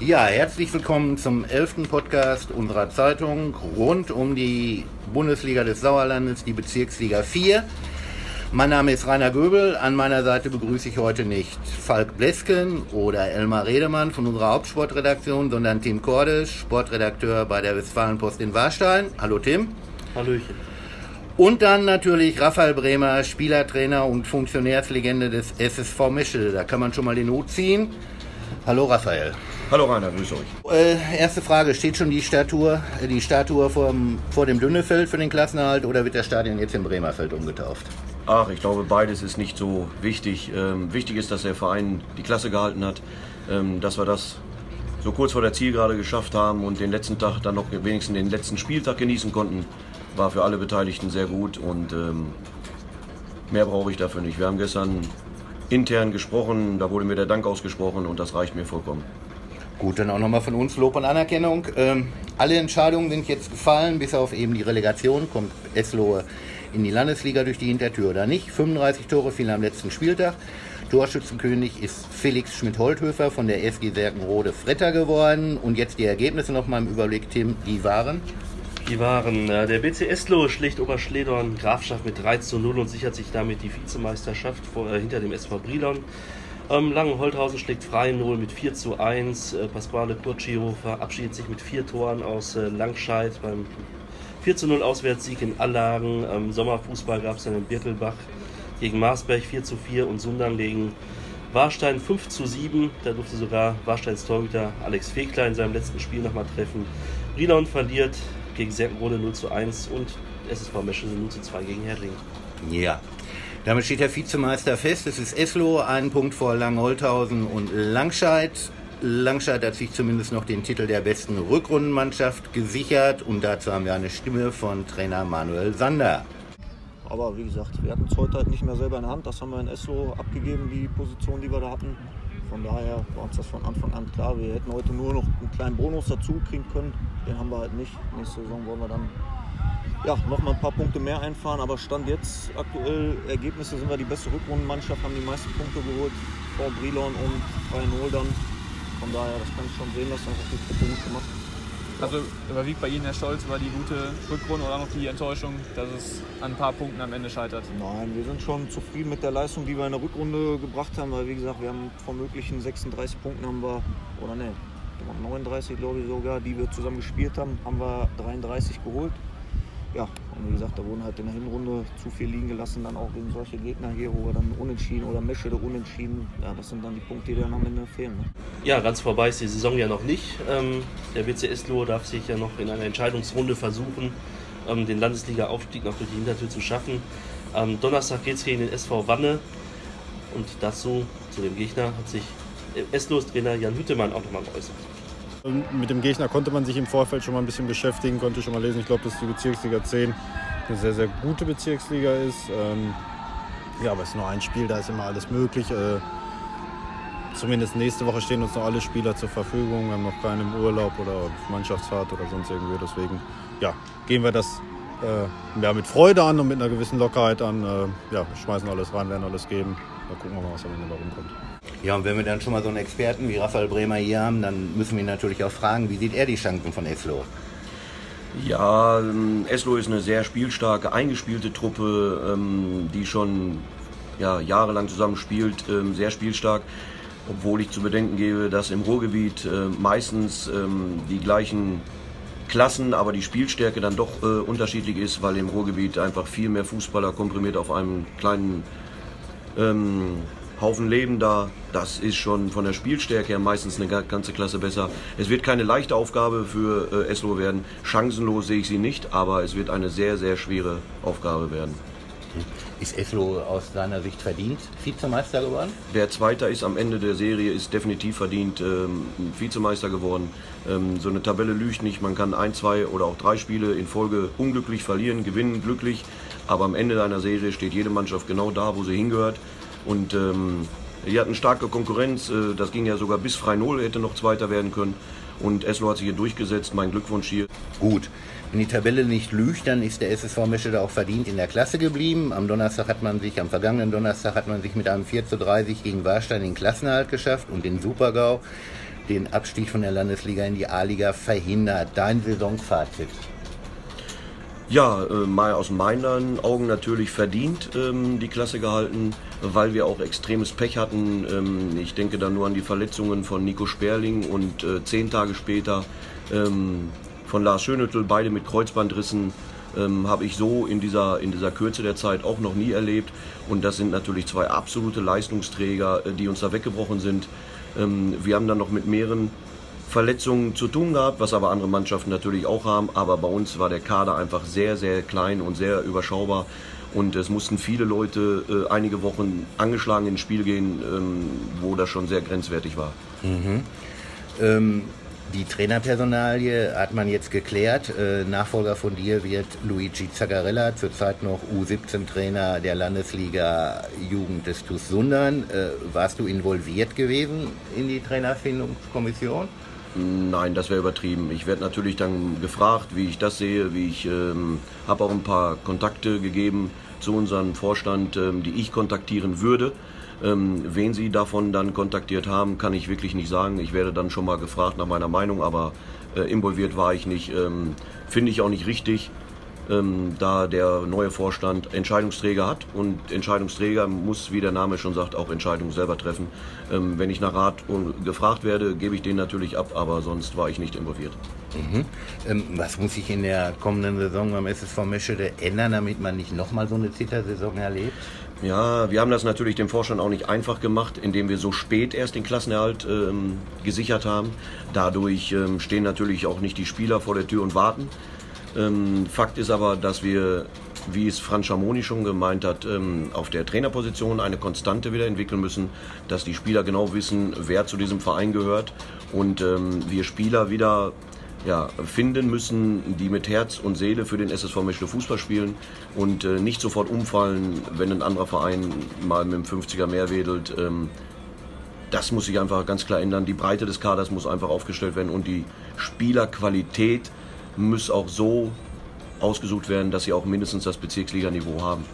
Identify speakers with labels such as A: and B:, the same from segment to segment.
A: Ja, herzlich willkommen zum elften Podcast unserer Zeitung rund um die Bundesliga des Sauerlandes, die Bezirksliga 4. Mein Name ist Rainer Göbel. An meiner Seite begrüße ich heute nicht Falk Blesken oder Elmar Redemann von unserer Hauptsportredaktion, sondern Tim Kordes, Sportredakteur bei der Westfalenpost in Warstein. Hallo Tim.
B: Hallöchen.
A: Und dann natürlich Raphael Bremer, Spielertrainer und Funktionärslegende des SSV Meschede. Da kann man schon mal den Hut ziehen. Hallo Raphael.
C: Hallo Rainer, grüß euch.
A: Äh, erste Frage, steht schon die Statue, äh, die Statue vorm, vor dem Dünnefeld für den Klassenerhalt oder wird das Stadion jetzt in Bremerfeld umgetauft?
C: Ach, ich glaube, beides ist nicht so wichtig. Ähm, wichtig ist, dass der Verein die Klasse gehalten hat, ähm, dass wir das so kurz vor der Zielgerade geschafft haben und den letzten Tag dann noch wenigstens den letzten Spieltag genießen konnten, war für alle Beteiligten sehr gut und ähm, mehr brauche ich dafür nicht. Wir haben gestern intern gesprochen, da wurde mir der Dank ausgesprochen und das reicht mir vollkommen.
A: Gut, dann auch nochmal von uns Lob und Anerkennung. Ähm, alle Entscheidungen sind jetzt gefallen, bis auf eben die Relegation. Kommt Eslohe in die Landesliga durch die Hintertür oder nicht? 35 Tore fielen am letzten Spieltag. Torschützenkönig ist Felix Schmidt-Holthöfer von der SG Serkenrode Fretter geworden. Und jetzt die Ergebnisse nochmal im Überblick, Tim, die waren?
B: Die waren äh, der BC Eslo schlägt Oberschledorn Grafschaft mit 3 zu 0 und sichert sich damit die Vizemeisterschaft vor, äh, hinter dem SV Brilon. Ähm, Langenholthausen schlägt Freien 0 mit 4 zu 1. Äh, Pasquale Curcio verabschiedet sich mit vier Toren aus äh, Langscheid beim 4 zu 0 Auswärtssieg in Allagen. Ähm, Sommerfußball gab es dann in Birkelbach gegen Marsberg 4 zu 4 und Sundern gegen Warstein 5 zu 7. Da durfte sogar Warsteins Torhüter Alex Fekler in seinem letzten Spiel nochmal treffen. Brilon verliert gegen Serkenrode 0 zu 1 und SSV Meschede 0 zu 2 gegen Herding.
A: Ja. Damit steht der Vizemeister fest. Es ist Eslo, einen Punkt vor Langholthausen und Langscheid. Langscheid hat sich zumindest noch den Titel der besten Rückrundenmannschaft gesichert und dazu haben wir eine Stimme von Trainer Manuel Sander.
D: Aber wie gesagt, wir hatten es heute halt nicht mehr selber in der Hand. Das haben wir in Eslo abgegeben, die Position, die wir da hatten. Von daher war uns das von Anfang an klar. Wir hätten heute nur noch einen kleinen Bonus dazu kriegen können. Den haben wir halt nicht. Nächste Saison wollen wir dann ja, noch mal ein paar Punkte mehr einfahren. Aber Stand jetzt aktuell Ergebnisse sind wir die beste Rückrundenmannschaft, haben die meisten Punkte geholt vor Brilon und Bayern dann. Von daher, das kann ich schon sehen, dass wir das die Truppe gut gemacht
E: Also überwiegt bei Ihnen der Stolz über die gute Rückrunde oder noch die Enttäuschung, dass es an ein paar Punkten am Ende scheitert?
D: Nein, wir sind schon zufrieden mit der Leistung, die wir in der Rückrunde gebracht haben, weil wie gesagt, wir haben von möglichen 36 Punkten haben wir, oder ne, 39 glaube ich sogar, die wir zusammen gespielt haben, haben wir 33 geholt ja, und wie gesagt, da wurden halt in der Hinrunde zu viel liegen gelassen, dann auch gegen solche Gegner hier, wo wir dann unentschieden oder Meschede unentschieden, ja, das sind dann die Punkte, die dann am Ende fehlen. Ne?
B: Ja, ganz vorbei ist die Saison ja noch nicht. Ähm, der BC Eslohe darf sich ja noch in einer Entscheidungsrunde versuchen, ähm, den Landesliga-Aufstieg noch durch die Hintertür zu schaffen. Am Donnerstag geht es gegen den SV Wanne und dazu, zu dem Gegner, hat sich Eslohs Trainer Jan Hüttemann auch nochmal geäußert.
F: Mit dem Gegner konnte man sich im Vorfeld schon mal ein bisschen beschäftigen, konnte schon mal lesen. Ich glaube, dass die Bezirksliga 10 eine sehr, sehr gute Bezirksliga ist. Ähm, ja, aber es ist nur ein Spiel, da ist immer alles möglich. Äh, zumindest nächste Woche stehen uns noch alle Spieler zur Verfügung. Wir haben noch keinen im Urlaub oder Mannschaftsfahrt oder sonst irgendwie. Deswegen ja, gehen wir das äh, ja, mit Freude an und mit einer gewissen Lockerheit an. Äh, ja, schmeißen alles rein, werden alles geben. Dann gucken wir mal, was am Ende da rumkommt.
A: Ja, und wenn wir dann schon mal so einen Experten wie Raphael Bremer hier haben, dann müssen wir ihn natürlich auch fragen, wie sieht er die Chancen von Eslo?
C: Ja, ähm, Eslo ist eine sehr spielstarke, eingespielte Truppe, ähm, die schon ja, jahrelang zusammen spielt, ähm, sehr spielstark. Obwohl ich zu bedenken gebe, dass im Ruhrgebiet äh, meistens die gleichen Klassen, aber die Spielstärke dann doch äh, unterschiedlich ist, weil im Ruhrgebiet einfach viel mehr Fußballer komprimiert auf einem kleinen Haufen Leben da. Das ist schon von der Spielstärke her meistens eine ganze Klasse besser. Es wird keine leichte Aufgabe für äh, Eslo werden. Chancenlos sehe ich sie nicht, aber es wird eine sehr, sehr schwere Aufgabe werden.
A: Ist Eslo aus deiner Sicht verdient Vizemeister geworden?
C: Der Zweite ist am Ende der Serie, ist definitiv verdient ähm, Vizemeister geworden. Ähm, so eine Tabelle lügt nicht. Man kann ein, zwei oder auch drei Spiele in Folge unglücklich verlieren, gewinnen glücklich. Aber am Ende einer Serie steht jede Mannschaft genau da, wo sie hingehört. Und ähm, die hatten starke Konkurrenz. Äh, das ging ja sogar bis Freinol hätte noch Zweiter werden können. Und Eslo hat sich hier durchgesetzt. Mein Glückwunsch hier.
A: Gut. Wenn die Tabelle nicht lügt, dann ist der SSV Meschede auch verdient in der Klasse geblieben. Am Donnerstag hat man sich, am vergangenen Donnerstag hat man sich mit einem 4 zu 30 gegen Warstein den Klassenerhalt geschafft und den Supergau den Abstieg von der Landesliga in die A-Liga verhindert. Dein Saisonfazit?
C: Ja, äh, aus meinen Augen natürlich verdient ähm, die Klasse gehalten, weil wir auch extremes Pech hatten. Ähm, ich denke da nur an die Verletzungen von Nico Sperling und äh, zehn Tage später ähm, von Lars Schönüttel, beide mit Kreuzbandrissen. Ähm, habe ich so in dieser, in dieser Kürze der Zeit auch noch nie erlebt. Und das sind natürlich zwei absolute Leistungsträger, äh, die uns da weggebrochen sind. Ähm, wir haben dann noch mit mehreren Verletzungen zu tun gehabt, was aber andere Mannschaften natürlich auch haben. Aber bei uns war der Kader einfach sehr, sehr klein und sehr überschaubar. Und es mussten viele Leute äh, einige Wochen angeschlagen ins Spiel gehen, ähm, wo das schon sehr grenzwertig war.
A: Mhm. Ähm, die Trainerpersonalie hat man jetzt geklärt. Äh, Nachfolger von dir wird Luigi Zagarella, zurzeit noch U17-Trainer der Landesliga Jugend des TuS Sundern. Äh, warst du involviert gewesen in die Trainerfindungskommission?
C: Nein, das wäre übertrieben. Ich werde natürlich dann gefragt, wie ich das sehe, wie ich ähm, habe auch ein paar Kontakte gegeben zu unserem Vorstand, ähm, die ich kontaktieren würde. Ähm, wen Sie davon dann kontaktiert haben, kann ich wirklich nicht sagen. Ich werde dann schon mal gefragt nach meiner Meinung, aber äh, involviert war ich nicht. Ähm, Finde ich auch nicht richtig ähm, da der neue Vorstand Entscheidungsträger hat und Entscheidungsträger muss, wie der Name schon sagt, auch Entscheidungen selber treffen. Ähm, wenn ich nach Rat gefragt werde, gebe ich den natürlich ab, aber sonst war ich nicht involviert.
A: Mhm. Ähm, was muss sich in der kommenden Saison beim SSV Meschede ändern, damit man nicht nochmal so eine Zittersaison erlebt?
C: Ja, wir haben das natürlich dem Vorstand auch nicht einfach gemacht, indem wir so spät erst den Klassenerhalt ähm, gesichert haben. Dadurch ähm, stehen natürlich auch nicht die Spieler vor der Tür und warten. Ähm, Fakt ist aber, dass wir, wie es Franz Schamoni schon gemeint hat, ähm, auf der Trainerposition eine Konstante wieder entwickeln müssen, dass die Spieler genau wissen, wer zu diesem Verein gehört und ähm, wir Spieler wieder ja, finden müssen, die mit Herz und Seele für den SSV Meschle Fußball spielen und äh, nicht sofort umfallen, wenn ein anderer Verein mal mit dem 50er mehr wedelt. Ähm, das muss sich einfach ganz klar ändern. Die Breite des Kaders muss einfach aufgestellt werden und die Spielerqualität muss auch so ausgesucht werden, dass sie auch mindestens das Bezirksliganiveau haben.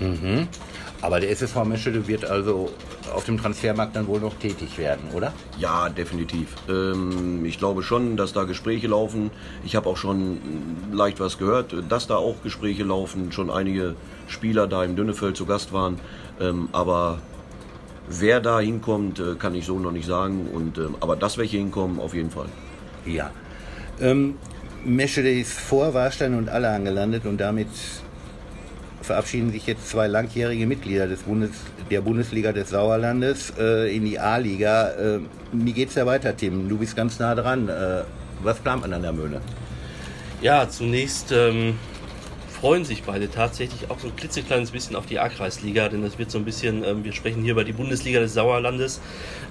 A: Mhm. Aber der SSV Meschede wird also auf dem Transfermarkt dann wohl noch tätig werden, oder?
C: Ja, definitiv. Ähm, ich glaube schon, dass da Gespräche laufen. Ich habe auch schon leicht was gehört, dass da auch Gespräche laufen, schon einige Spieler da im Dünnefeld zu Gast waren. Ähm, aber wer da hinkommt, äh, kann ich so noch nicht sagen. Und, ähm, aber dass welche hinkommen, auf jeden Fall.
A: Ja. Meschede ist vor Warstein und Aller angelandet und damit verabschieden sich jetzt zwei langjährige Mitglieder des Bundes, der Bundesliga des Sauerlandes äh, in die A-Liga. Äh, wie geht's da weiter, Tim? Du bist ganz nah dran. Äh, was plant man an der Möhne?
B: Ja, zunächst ähm, freuen sich beide tatsächlich auch so ein klitzekleines bisschen auf die A-Kreisliga, denn das wird so ein bisschen, ähm, wir sprechen hier über die Bundesliga des Sauerlandes.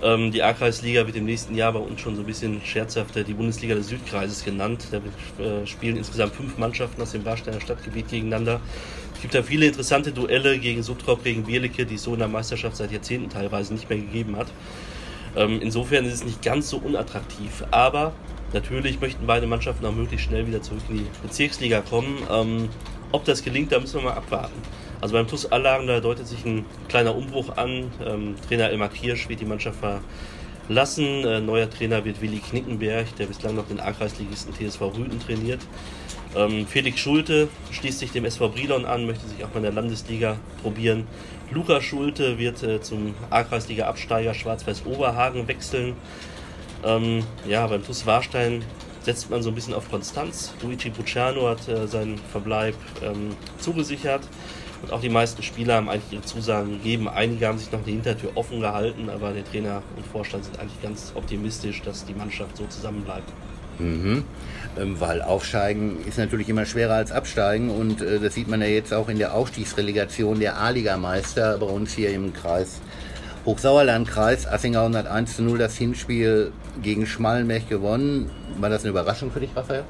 B: Ähm, die A-Kreisliga wird im nächsten Jahr bei uns schon so ein bisschen scherzhafter die Bundesliga des Südkreises genannt. Da äh, spielen insgesamt fünf Mannschaften aus dem Warsteiner Stadtgebiet gegeneinander. Es gibt da viele interessante Duelle gegen Subtrop, gegen Bierlicke, die es so in der Meisterschaft seit Jahrzehnten teilweise nicht mehr gegeben hat. Ähm, insofern ist es nicht ganz so unattraktiv, aber Natürlich möchten beide Mannschaften auch möglichst schnell wieder zurück in die Bezirksliga kommen. Ähm, ob das gelingt, da müssen wir mal abwarten. Also beim TUS Allagen, da deutet sich ein kleiner Umbruch an. Ähm, Trainer Elmar Kirsch wird die Mannschaft verlassen. Äh, neuer Trainer wird Willi Knickenberg, der bislang noch den A-Kreisligisten TSV Rüden trainiert. Ähm, Felix Schulte schließt sich dem SV Brilon an, möchte sich auch mal in der Landesliga probieren. Luca Schulte wird äh, zum A-Kreisliga-Absteiger Schwarz-Weiß Oberhagen wechseln. Ähm, ja, beim TuS Warstein setzt man so ein bisschen auf Konstanz. Luigi Bucciano hat äh, seinen Verbleib ähm, zugesichert. Und auch die meisten Spieler haben eigentlich ihre Zusagen gegeben. Einige haben sich noch die Hintertür offen gehalten, aber der Trainer und Vorstand sind eigentlich ganz optimistisch, dass die Mannschaft so zusammenbleibt.
A: Mhm. Ähm, weil Aufsteigen ist natürlich immer schwerer als Absteigen und äh, das sieht man ja jetzt auch in der Aufstiegsrelegation der A-Liga-Meister bei uns hier im Kreis Hochsauerlandkreis. Assinghausen hat 1 zu 0 das Hinspiel gegen Schmallenberg gewonnen. War das eine Überraschung für dich, Raphael?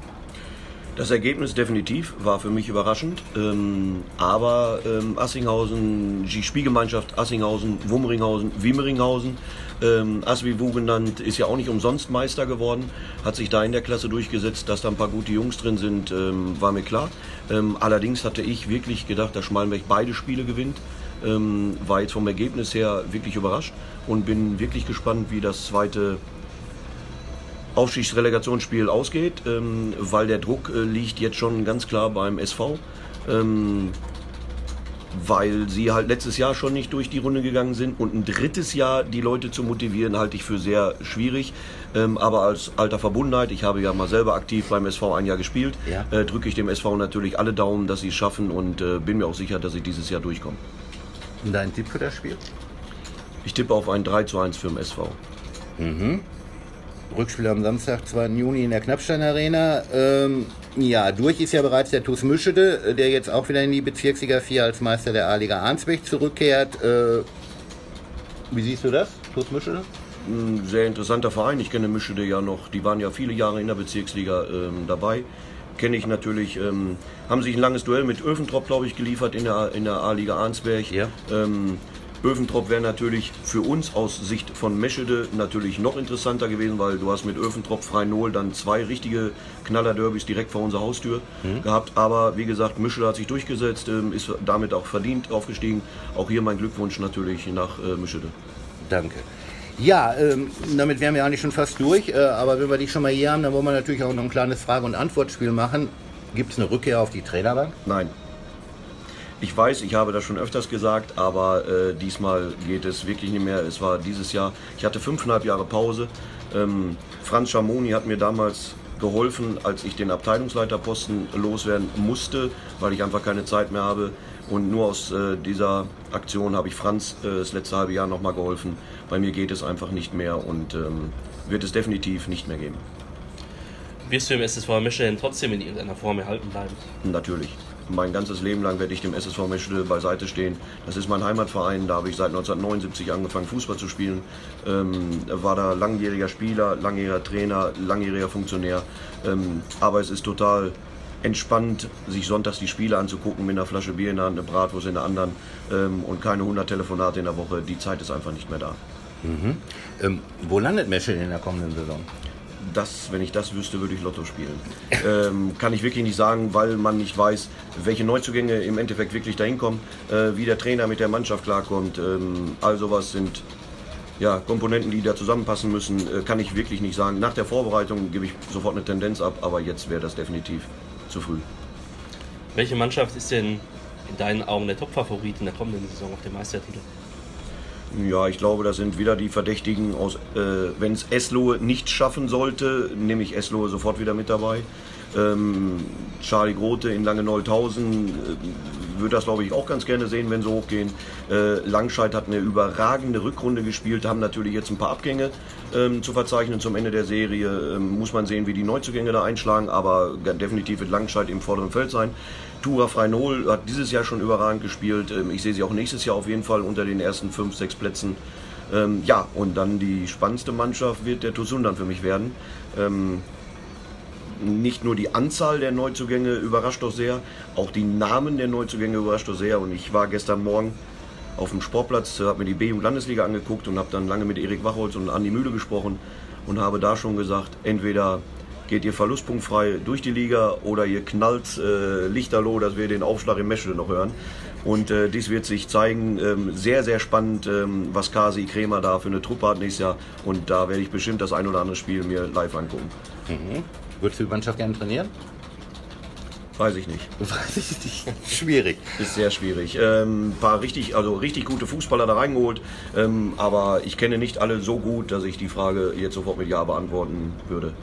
C: Das Ergebnis definitiv war für mich überraschend. Ähm, aber ähm, Assinghausen, die Spielgemeinschaft Assinghausen, Wummeringhausen, Wiemeringhausen, ähm, Aswivu genannt, ist ja auch nicht umsonst Meister geworden. Hat sich da in der Klasse durchgesetzt, dass da ein paar gute Jungs drin sind, ähm, war mir klar. Ähm, allerdings hatte ich wirklich gedacht, dass Schmalenberg beide Spiele gewinnt. Ähm, war jetzt vom Ergebnis her wirklich überrascht und bin wirklich gespannt, wie das zweite Aufstiegsrelegationsspiel ausgeht, ähm, weil der Druck äh, liegt jetzt schon ganz klar beim SV. Ähm, weil sie halt letztes Jahr schon nicht durch die Runde gegangen sind und ein drittes Jahr die Leute zu motivieren, halte ich für sehr schwierig. Ähm, aber als alter Verbundenheit, ich habe ja mal selber aktiv beim SV ein Jahr gespielt,
A: Ja.
C: äh, drücke ich dem SV natürlich alle Daumen, dass sie es schaffen und äh, bin mir auch sicher, dass sie dieses Jahr durchkommen.
A: Und dein Tipp für das Spiel?
C: Ich tippe auf ein 3 zu 1 für den SV.
A: Rückspiel am Samstag, 2. Juni in der Knappstein Arena. Ähm, ja, durch ist ja bereits der TuS Mischede, äh, der jetzt auch wieder in die Bezirksliga 4 als Meister der A-Liga Arnsberg zurückkehrt. Äh, wie siehst du das, TuS Mischede?
C: Ein sehr interessanter Verein. Ich kenne Mischede ja noch. Die waren ja viele Jahre in der Bezirksliga ähm, dabei. Kenne ich natürlich. Ähm, haben sich ein langes Duell mit Öfentrop, glaube ich, geliefert in der, in der A-Liga Arnsberg.
A: Ja.
C: Ähm, Öfentrop wäre natürlich für uns aus Sicht von Meschede natürlich noch interessanter gewesen, weil du hast mit Öfentrop Freinol dann zwei richtige Knaller-Derbys direkt vor unserer Haustür gehabt. Aber wie gesagt, Mischede hat sich durchgesetzt, ähm, ist damit auch verdient aufgestiegen. Auch hier mein Glückwunsch natürlich nach äh, Mischede.
A: Danke. Ja, ähm, damit wären wir eigentlich schon fast durch. Äh, aber wenn wir dich schon mal hier haben, dann wollen wir natürlich auch noch ein kleines Frage- und Antwortspiel machen. Gibt es eine Rückkehr auf die Trainerbank?
C: Nein. Ich weiß, ich habe das schon öfters gesagt, aber äh, diesmal geht es wirklich nicht mehr. Es war dieses Jahr, ich hatte fünfeinhalb Jahre Pause. Ähm, Franz Schamoni hat mir damals geholfen, als ich den Abteilungsleiterposten loswerden musste, weil ich einfach keine Zeit mehr habe. Und nur aus äh, dieser Aktion habe ich Franz äh, das letzte halbe Jahr nochmal geholfen. Bei mir geht es einfach nicht mehr und ähm, wird es definitiv nicht mehr geben.
B: Wirst du im SSV Meschede trotzdem in irgendeiner Form erhalten bleiben?
C: Natürlich. Mein ganzes Leben lang werde ich dem SSV Meschede beiseite stehen. Das ist mein Heimatverein, da habe ich seit 1979 angefangen Fußball zu spielen. Ähm, war da langjähriger Spieler, langjähriger Trainer, langjähriger Funktionär. Ähm, aber es ist total entspannt, sich sonntags die Spiele anzugucken mit einer Flasche Bier in der Hand, eine Bratwurst in der anderen ähm, und keine 100 Telefonate in der Woche. Die Zeit ist einfach nicht mehr da.
A: Ähm, wo landet Meschede in der kommenden Saison?
C: Das, wenn ich das wüsste, würde ich Lotto spielen. ähm, kann ich wirklich nicht sagen, weil man nicht weiß, welche Neuzugänge im Endeffekt wirklich dahin kommen, äh, wie der Trainer mit der Mannschaft klarkommt. Ähm, all sowas sind ja, Komponenten, die da zusammenpassen müssen, äh, kann ich wirklich nicht sagen. Nach der Vorbereitung gebe ich sofort eine Tendenz ab, aber jetzt wäre das definitiv zu früh.
B: Welche Mannschaft ist denn in deinen Augen der Top-Favorit in der kommenden Saison auf dem Meistertitel?
C: Ja, ich glaube, das sind wieder die Verdächtigen aus, äh, wenn es Eslohe nicht schaffen sollte, nehme ich Eslohe sofort wieder mit dabei. Ähm, Charlie Grote in Lange-Nolthausen äh, würde das, glaube ich, auch ganz gerne sehen, wenn sie hochgehen. Äh, Langscheid hat eine überragende Rückrunde gespielt, haben natürlich jetzt ein paar Abgänge ähm, zu verzeichnen zum Ende der Serie. Ähm, muss man sehen, wie die Neuzugänge da einschlagen, aber definitiv wird Langscheid im vorderen Feld sein. Tura Freinol hat dieses Jahr schon überragend gespielt. Ähm, Ich sehe sie auch nächstes Jahr auf jeden Fall unter den ersten fünf, sechs Plätzen. Ähm, ja, und dann die spannendste Mannschaft wird der Tosundan für mich werden. Nicht nur die Anzahl der Neuzugänge überrascht doch sehr, auch die Namen der Neuzugänge überrascht doch sehr. Und ich war gestern Morgen auf dem Sportplatz, habe mir die B-Landesliga angeguckt und habe dann lange mit Erik Wachholz und Andi Mühle gesprochen und habe da schon gesagt, entweder geht ihr verlustpunktfrei durch die Liga oder ihr knallt äh, Lichterloh, dass wir den Aufschlag im Meschede noch hören. Und äh, dies wird sich zeigen. Ähm, sehr, sehr spannend, ähm, was Kasi Kremer da für eine Truppe hat nächstes Jahr. Und da werde ich bestimmt das ein oder andere Spiel mir live angucken.
A: Würdest du die Mannschaft gerne trainieren?
C: Weiß ich nicht.
A: Weiß ich nicht. Schwierig.
C: Ist sehr schwierig. Ähm, ein paar richtig, also richtig gute Fußballer da reingeholt, ähm, aber ich kenne nicht alle so gut, dass ich die Frage jetzt sofort mit Ja beantworten würde.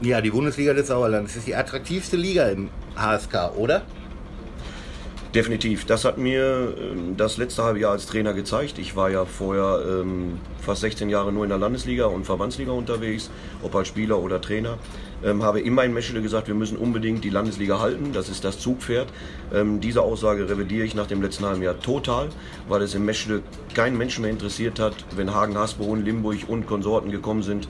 A: Ja, die Bundesliga des Sauerlandes ist die attraktivste Liga im HSK, oder?
C: Definitiv. Das hat mir ähm, das letzte halbe Jahr als Trainer gezeigt. Ich war ja vorher ähm, fast 16 Jahre nur in der Landesliga und Verbandsliga unterwegs, ob als Spieler oder Trainer. Ähm, habe immer in Meschede gesagt, wir müssen unbedingt die Landesliga halten. Das ist das Zugpferd. Ähm, diese Aussage revidiere ich nach dem letzten halben Jahr total, weil es in Meschede keinen Menschen mehr interessiert hat, wenn Hagen, Hasbrohn, Limburg und Konsorten gekommen sind.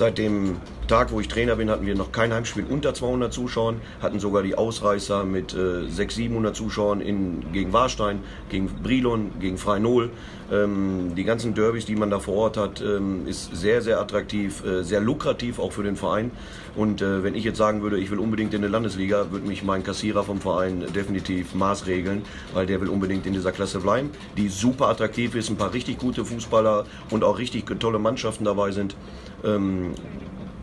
C: Seit dem Tag, wo ich Trainer bin, hatten wir noch kein Heimspiel unter 200 Zuschauern, hatten sogar die Ausreißer mit äh, 600, 700 Zuschauern in, gegen Warstein, gegen Brilon, gegen Freinol. Ähm, die ganzen Derbys, die man da vor Ort hat, ähm, ist sehr, sehr attraktiv, äh, sehr lukrativ auch für den Verein. Und äh, wenn ich jetzt sagen würde, ich will unbedingt in der Landesliga, würde mich mein Kassierer vom Verein definitiv maßregeln, weil der will unbedingt in dieser Klasse bleiben, die super attraktiv ist, ein paar richtig gute Fußballer und auch richtig tolle Mannschaften dabei sind. Ähm,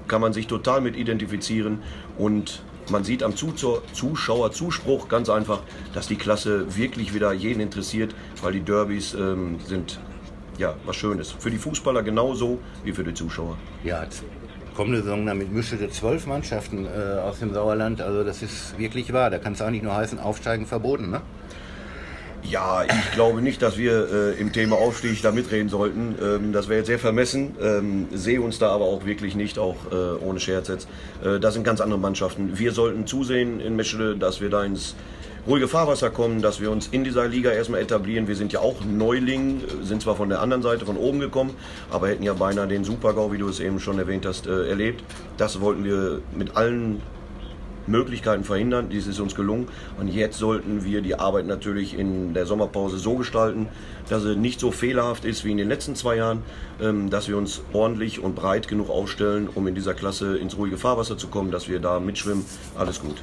C: kann man sich total mit identifizieren und man sieht am Zuschauerzuspruch ganz einfach, dass die Klasse wirklich wieder jeden interessiert, weil die Derbys ähm, sind ja was Schönes. Für die Fußballer genauso wie für die Zuschauer.
A: Ja, kommende Saison damit müsste zwölf Mannschaften äh, aus dem Sauerland. Also das ist wirklich wahr. Da kann es auch nicht nur heißen, Aufsteigen verboten, ne?
C: Ja, ich glaube nicht, dass wir äh, im Thema Aufstieg da mitreden sollten. Ähm, das wäre jetzt sehr vermessen. Ähm, sehe uns da aber auch wirklich nicht, auch äh, ohne Scherz jetzt. Äh, das sind ganz andere Mannschaften. Wir sollten zusehen in Meschede, dass wir da ins ruhige Fahrwasser kommen, dass wir uns in dieser Liga erstmal etablieren. Wir sind ja auch Neuling, sind zwar von der anderen Seite von oben gekommen, aber hätten ja beinahe den Supergau, wie du es eben schon erwähnt hast, äh, erlebt. Das wollten wir mit allen Möglichkeiten verhindern. Dies ist uns gelungen. Und jetzt sollten wir die Arbeit natürlich in der Sommerpause so gestalten, dass sie nicht so fehlerhaft ist wie in den letzten zwei Jahren, ähm, dass wir uns ordentlich und breit genug aufstellen, um in dieser Klasse ins ruhige Fahrwasser zu kommen, dass wir da mitschwimmen. Alles gut.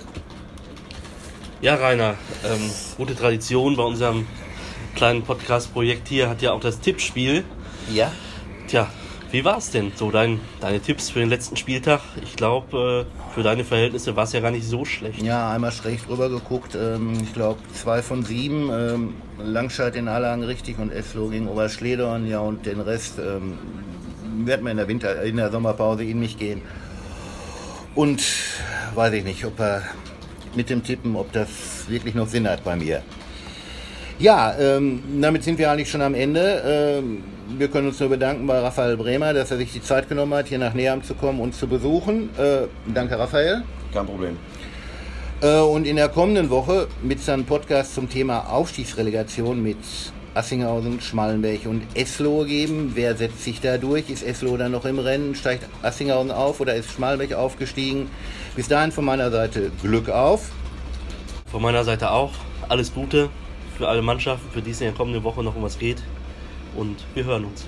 B: Ja, Rainer, ähm, gute Tradition bei unserem kleinen Podcast-Projekt hier hat ja auch das Tippspiel.
A: Ja.
B: Tja, wie war es denn? So dein, deine Tipps für den letzten Spieltag? Ich glaube, äh, für deine Verhältnisse war es ja gar nicht so schlecht.
A: Ja, einmal schräg drüber geguckt. Ähm, ich glaube, zwei von sieben. Ähm, Langscheid in Allagen richtig und Eslo gegen Oberschledorn. Ja, und den Rest ähm, werden wir in der Winter, in der Sommerpause in mich gehen. Und weiß ich nicht, ob er mit dem Tippen, ob das wirklich noch Sinn hat bei mir. Ja, ähm, damit sind wir eigentlich schon am Ende. Ähm, wir können uns nur bedanken bei Raphael Bremer, dass er sich die Zeit genommen hat, hier nach Neheim zu kommen und zu besuchen. Äh, danke, Raphael.
C: Kein Problem.
A: Äh, und in der kommenden Woche mit seinem Podcast zum Thema Aufstiegsrelegation mit Assinghausen, Schmallenberg und Eslohe geben. Wer setzt sich da durch? Ist Eslohe dann noch im Rennen? Steigt Assinghausen auf oder ist Schmallenberg aufgestiegen? Bis dahin von meiner Seite Glück auf.
B: Von meiner Seite auch alles Gute für alle Mannschaften, für die es in der kommenden Woche noch um was geht und wir hören uns.